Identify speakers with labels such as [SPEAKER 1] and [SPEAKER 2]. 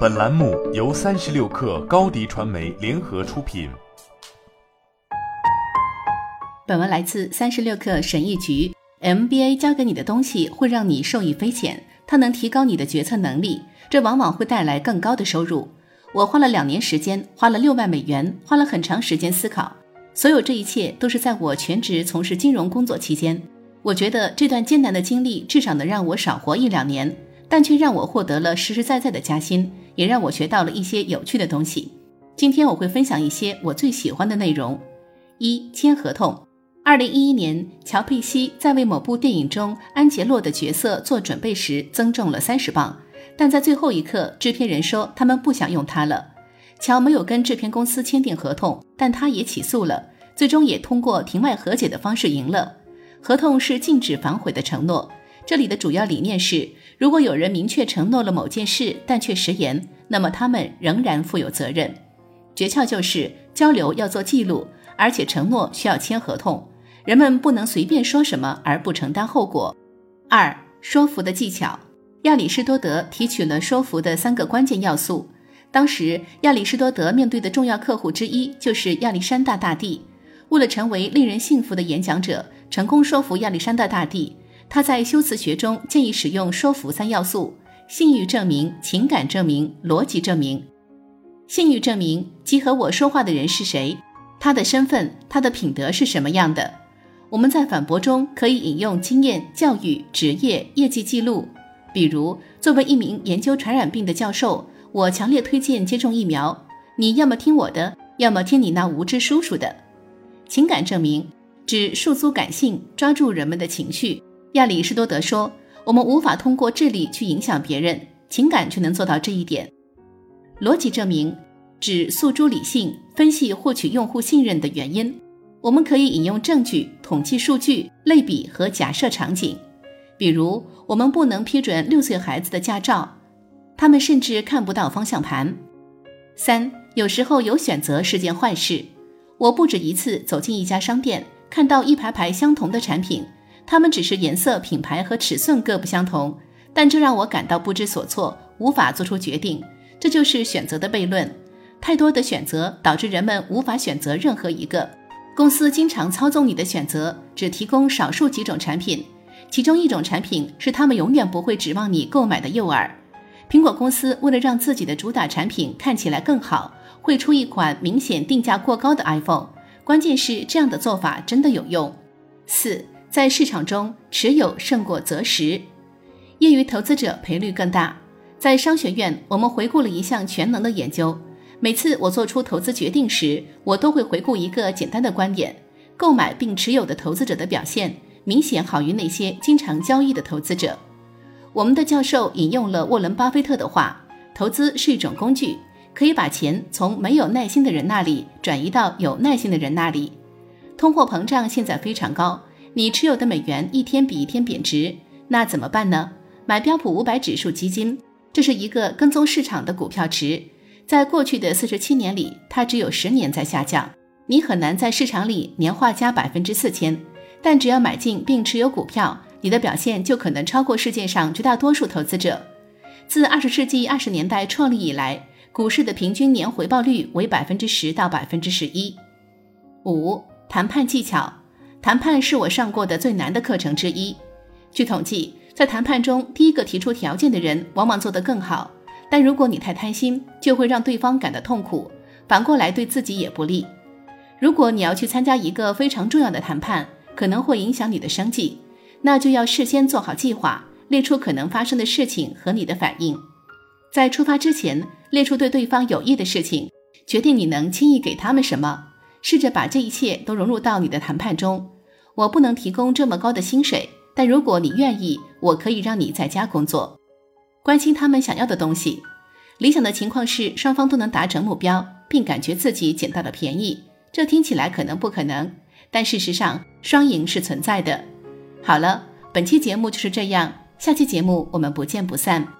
[SPEAKER 1] 本栏目由三十六氪高低传媒联合出品。
[SPEAKER 2] 本文来自三十六氪神译局。MBA 教给你的东西会让你受益匪浅，它能提高你的决策能力，这往往会带来更高的收入。我花了两年时间，花了六万美元，花了很长时间思考。所有这一切都是在我全职从事金融工作期间。我觉得这段艰难的经历至少能让我少活一两年，但却让我获得了实实在在的加薪，也让我学到了一些有趣的东西。今天我会分享一些我最喜欢的内容：一、签合同。二零一一年，乔佩西在为某部电影中安杰洛的角色做准备时增重了三十磅，但在最后一刻，制片人说他们不想用他了。乔没有跟制片公司签订合同，但他也起诉了，最终也通过庭外和解的方式赢了。合同是禁止反悔的承诺，这里的主要理念是，如果有人明确承诺了某件事但却食言，那么他们仍然负有责任。诀窍就是交流要做记录，而且承诺需要签合同。人们不能随便说什么而不承担后果。二、说服的技巧。亚里士多德提取了说服的三个关键要素。当时，亚里士多德面对的重要客户之一就是亚历山大大帝。为了成为令人信服的演讲者，成功说服亚历山大大帝，他在修辞学中建议使用说服三要素：信誉证明、情感证明、逻辑证明。信誉证明即和我说话的人是谁，他的身份、他的品德是什么样的。我们在反驳中可以引用经验、教育、职业、业绩记录。比如，作为一名研究传染病的教授，我强烈推荐接种疫苗。你要么听我的，要么听你那无知叔叔的。情感证明指诉诸感性，抓住人们的情绪。亚里士多德说：“我们无法通过智力去影响别人，情感却能做到这一点。”逻辑证明指诉诸理性，分析获取用户信任的原因。我们可以引用证据、统计数据、类比和假设场景，比如，我们不能批准六岁孩子的驾照，他们甚至看不到方向盘。三，有时候有选择是件坏事。我不止一次走进一家商店，看到一排排相同的产品，它们只是颜色、品牌和尺寸各不相同，但这让我感到不知所措，无法做出决定。这就是选择的悖论。太多的选择导致人们无法选择任何一个。公司经常操纵你的选择，只提供少数几种产品，其中一种产品是他们永远不会指望你购买的诱饵。苹果公司为了让自己的主打产品看起来更好，会出一款明显定价过高的 iPhone。关键是这样的做法真的有用。四，在市场中持有胜过择时，业余投资者赔率更大。在商学院，我们回顾了一项全能的研究。每次我做出投资决定时，我都会回顾一个简单的观点：购买并持有的投资者的表现明显好于那些经常交易的投资者。我们的教授引用了沃伦·巴菲特的话：“投资是一种工具，可以把钱从没有耐心的人那里转移到有耐心的人那里。”通货膨胀现在非常高，你持有的美元一天比一天贬值，那怎么办呢？买标普五百指数基金，这是一个跟踪市场的股票池。在过去的四十七年里，它只有十年在下降。你很难在市场里年化加百分之四千，但只要买进并持有股票，你的表现就可能超过世界上绝大多数投资者。自二十世纪二十年代创立以来，股市的平均年回报率为百分之十到百分之十一。五、谈判技巧，谈判是我上过的最难的课程之一。据统计，在谈判中，第一个提出条件的人往往做得更好。但如果你太贪心，就会让对方感到痛苦，反过来对自己也不利。如果你要去参加一个非常重要的谈判，可能会影响你的生计，那就要事先做好计划，列出可能发生的事情和你的反应。在出发之前，列出对对方有益的事情，决定你能轻易给他们什么，试着把这一切都融入到你的谈判中。我不能提供这么高的薪水，但如果你愿意，我可以让你在家工作。关心他们想要的东西，理想的情况是双方都能达成目标，并感觉自己捡到了便宜。这听起来可能不可能，但事实上双赢是存在的。好了，本期节目就是这样，下期节目我们不见不散。